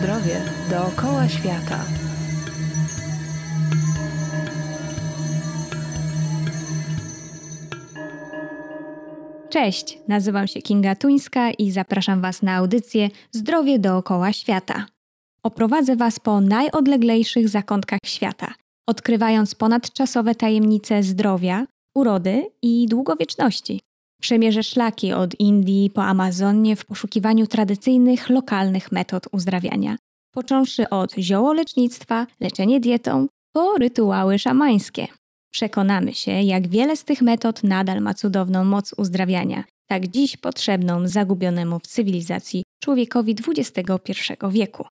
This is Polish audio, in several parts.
zdrowie dookoła świata. Cześć, nazywam się Kinga Tuńska i zapraszam Was na audycję Zdrowie dookoła świata. Oprowadzę Was po najodleglejszych zakątkach świata, odkrywając ponadczasowe tajemnice zdrowia, urody i długowieczności. Przemierzę szlaki od Indii po Amazonię w poszukiwaniu tradycyjnych, lokalnych metod uzdrawiania, począwszy od ziołolecznictwa, leczenie dietą, po rytuały szamańskie. Przekonamy się, jak wiele z tych metod nadal ma cudowną moc uzdrawiania, tak dziś potrzebną zagubionemu w cywilizacji człowiekowi XXI wieku.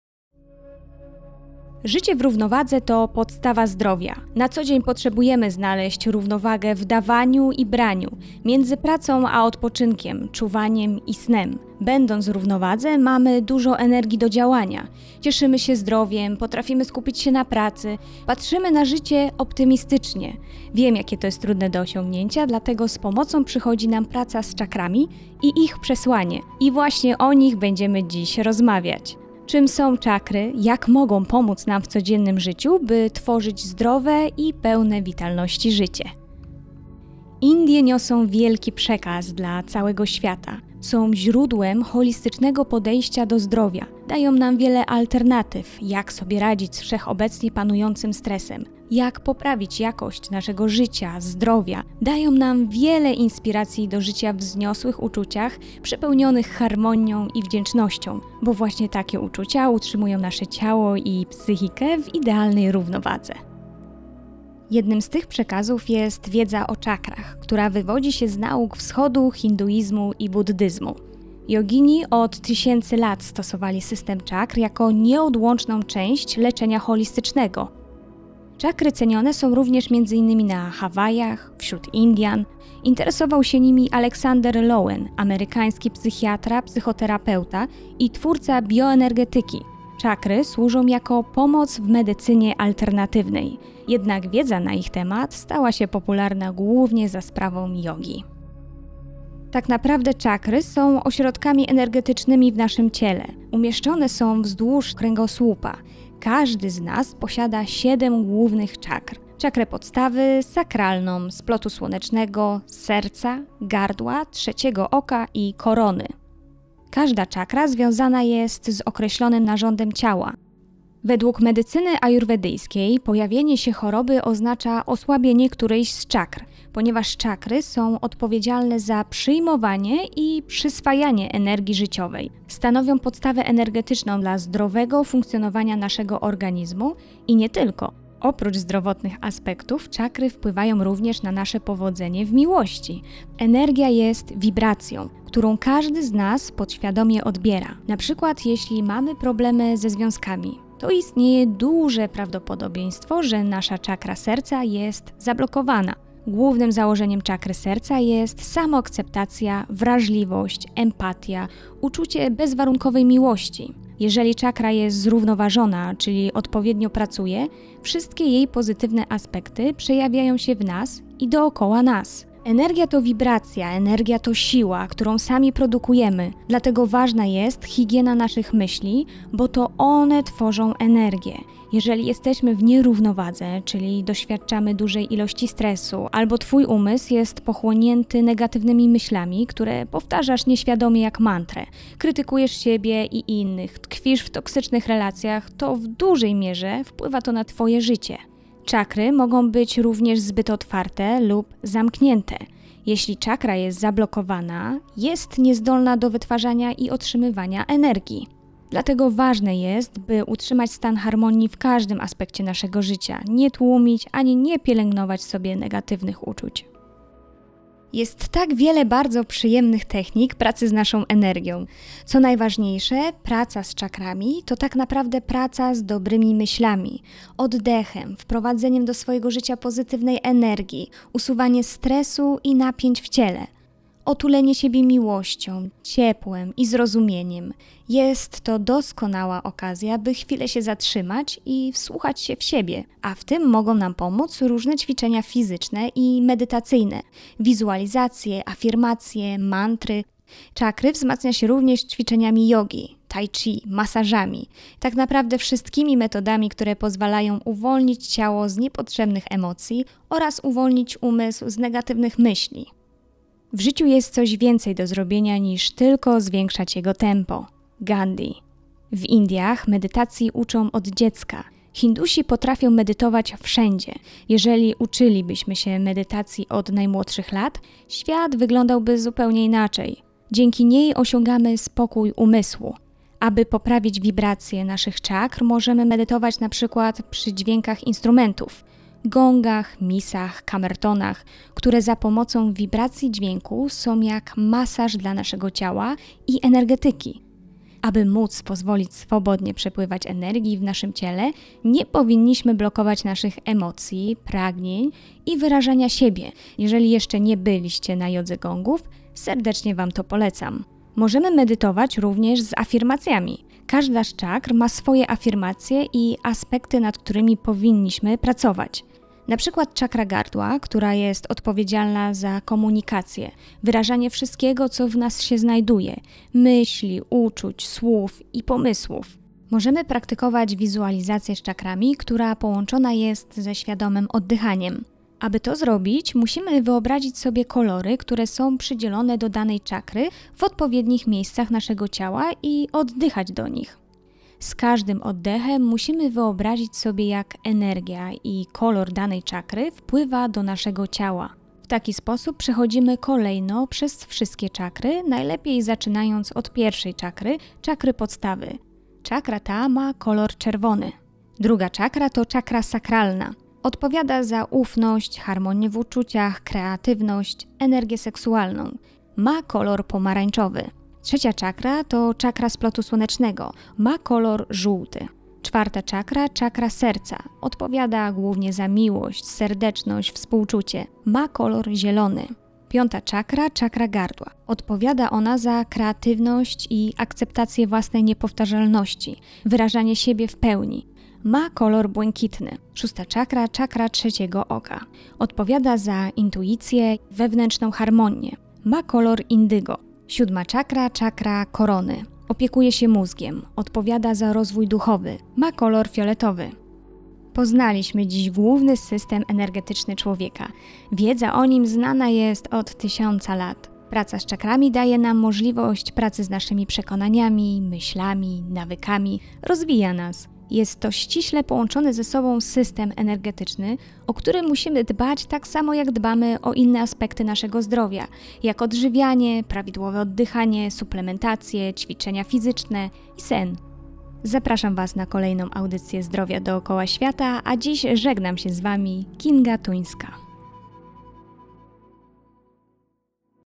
Życie w równowadze to podstawa zdrowia. Na co dzień potrzebujemy znaleźć równowagę w dawaniu i braniu, między pracą a odpoczynkiem, czuwaniem i snem. Będąc w równowadze, mamy dużo energii do działania. Cieszymy się zdrowiem, potrafimy skupić się na pracy, patrzymy na życie optymistycznie. Wiem, jakie to jest trudne do osiągnięcia, dlatego z pomocą przychodzi nam praca z czakrami i ich przesłanie. I właśnie o nich będziemy dziś rozmawiać czym są czakry, jak mogą pomóc nam w codziennym życiu, by tworzyć zdrowe i pełne witalności życie. Indie niosą wielki przekaz dla całego świata. Są źródłem holistycznego podejścia do zdrowia. Dają nam wiele alternatyw, jak sobie radzić z wszechobecnie panującym stresem, jak poprawić jakość naszego życia, zdrowia. Dają nam wiele inspiracji do życia w wzniosłych uczuciach, przepełnionych harmonią i wdzięcznością, bo właśnie takie uczucia utrzymują nasze ciało i psychikę w idealnej równowadze. Jednym z tych przekazów jest wiedza o czakrach, która wywodzi się z nauk wschodu, hinduizmu i buddyzmu. Jogini od tysięcy lat stosowali system czakr jako nieodłączną część leczenia holistycznego. Czakry cenione są również m.in. na Hawajach, wśród Indian. Interesował się nimi Alexander Lowen, amerykański psychiatra, psychoterapeuta i twórca bioenergetyki. Czakry służą jako pomoc w medycynie alternatywnej, jednak wiedza na ich temat stała się popularna głównie za sprawą jogi. Tak naprawdę czakry są ośrodkami energetycznymi w naszym ciele. Umieszczone są wzdłuż kręgosłupa. Każdy z nas posiada siedem głównych czakr. Czakrę podstawy, sakralną, splotu słonecznego, serca, gardła, trzeciego oka i korony. Każda czakra związana jest z określonym narządem ciała. Według medycyny ajurwedyjskiej pojawienie się choroby oznacza osłabienie którejś z czakr, ponieważ czakry są odpowiedzialne za przyjmowanie i przyswajanie energii życiowej. Stanowią podstawę energetyczną dla zdrowego funkcjonowania naszego organizmu i nie tylko. Oprócz zdrowotnych aspektów, czakry wpływają również na nasze powodzenie w miłości. Energia jest wibracją, którą każdy z nas podświadomie odbiera. Na przykład, jeśli mamy problemy ze związkami, to istnieje duże prawdopodobieństwo, że nasza czakra serca jest zablokowana. Głównym założeniem czakry serca jest samoakceptacja, wrażliwość, empatia, uczucie bezwarunkowej miłości. Jeżeli czakra jest zrównoważona, czyli odpowiednio pracuje, wszystkie jej pozytywne aspekty przejawiają się w nas i dookoła nas. Energia to wibracja, energia to siła, którą sami produkujemy, dlatego ważna jest higiena naszych myśli, bo to one tworzą energię. Jeżeli jesteśmy w nierównowadze, czyli doświadczamy dużej ilości stresu, albo Twój umysł jest pochłonięty negatywnymi myślami, które powtarzasz nieświadomie jak mantrę, krytykujesz siebie i innych, tkwisz w toksycznych relacjach, to w dużej mierze wpływa to na Twoje życie. Czakry mogą być również zbyt otwarte lub zamknięte. Jeśli czakra jest zablokowana, jest niezdolna do wytwarzania i otrzymywania energii. Dlatego ważne jest, by utrzymać stan harmonii w każdym aspekcie naszego życia, nie tłumić ani nie pielęgnować sobie negatywnych uczuć. Jest tak wiele bardzo przyjemnych technik pracy z naszą energią. Co najważniejsze, praca z czakrami to tak naprawdę praca z dobrymi myślami, oddechem, wprowadzeniem do swojego życia pozytywnej energii, usuwanie stresu i napięć w ciele – otulenie siebie miłością, ciepłem i zrozumieniem. Jest to doskonała okazja, by chwilę się zatrzymać i wsłuchać się w siebie, a w tym mogą nam pomóc różne ćwiczenia fizyczne i medytacyjne, wizualizacje, afirmacje, mantry. Czakry wzmacnia się również ćwiczeniami jogi. tai chi, masażami, tak naprawdę wszystkimi metodami, które pozwalają uwolnić ciało z niepotrzebnych emocji oraz uwolnić umysł z negatywnych myśli. W życiu jest coś więcej do zrobienia niż tylko zwiększać jego tempo. Gandhi. W Indiach medytacji uczą od dziecka. Hindusi potrafią medytować wszędzie. Jeżeli uczylibyśmy się medytacji od najmłodszych lat, świat wyglądałby zupełnie inaczej. Dzięki niej osiągamy spokój umysłu. Aby poprawić wibracje naszych czakr, możemy medytować na przykład przy dźwiękach instrumentów, gongach, misach, kamertonach, które za pomocą wibracji dźwięku są jak masaż dla naszego ciała i energetyki. Aby móc pozwolić swobodnie przepływać energii w naszym ciele, nie powinniśmy blokować naszych emocji, pragnień i wyrażania siebie. Jeżeli jeszcze nie byliście na jodze gongów, serdecznie Wam to polecam. Możemy medytować również z afirmacjami. Każda z czakr ma swoje afirmacje i aspekty, nad którymi powinniśmy pracować. Na przykład czakra gardła, która jest odpowiedzialna za komunikację, wyrażanie wszystkiego, co w nas się znajduje myśli, uczuć, słów i pomysłów. Możemy praktykować wizualizację z czakrami, która połączona jest ze świadomym oddychaniem. Aby to zrobić, musimy wyobrazić sobie kolory, które są przydzielone do danej czakry w odpowiednich miejscach naszego ciała i oddychać do nich. Z każdym oddechem musimy wyobrazić sobie, jak energia i kolor danej czakry wpływa do naszego ciała. W taki sposób przechodzimy kolejno przez wszystkie czakry, najlepiej zaczynając od pierwszej czakry, czakry podstawy. Czakra ta ma kolor czerwony. Druga czakra to czakra sakralna. Odpowiada za ufność, harmonię w uczuciach, kreatywność, energię seksualną. Ma kolor pomarańczowy. Trzecia czakra to czakra splotu słonecznego. Ma kolor żółty. Czwarta czakra, czakra serca. Odpowiada głównie za miłość, serdeczność, współczucie. Ma kolor zielony. Piąta czakra, czakra gardła. Odpowiada ona za kreatywność i akceptację własnej niepowtarzalności, wyrażanie siebie w pełni. Ma kolor błękitny. Szósta czakra, czakra trzeciego oka. Odpowiada za intuicję, wewnętrzną harmonię. Ma kolor indygo. Siódma czakra, czakra korony. Opiekuje się mózgiem, odpowiada za rozwój duchowy, ma kolor fioletowy. Poznaliśmy dziś główny system energetyczny człowieka. Wiedza o nim znana jest od tysiąca lat. Praca z czakrami daje nam możliwość pracy z naszymi przekonaniami, myślami, nawykami, rozwija nas. Jest to ściśle połączony ze sobą system energetyczny, o który musimy dbać tak samo jak dbamy o inne aspekty naszego zdrowia, jak odżywianie, prawidłowe oddychanie, suplementacje, ćwiczenia fizyczne i sen. Zapraszam Was na kolejną audycję Zdrowia dookoła świata, a dziś żegnam się z Wami Kinga Tuńska.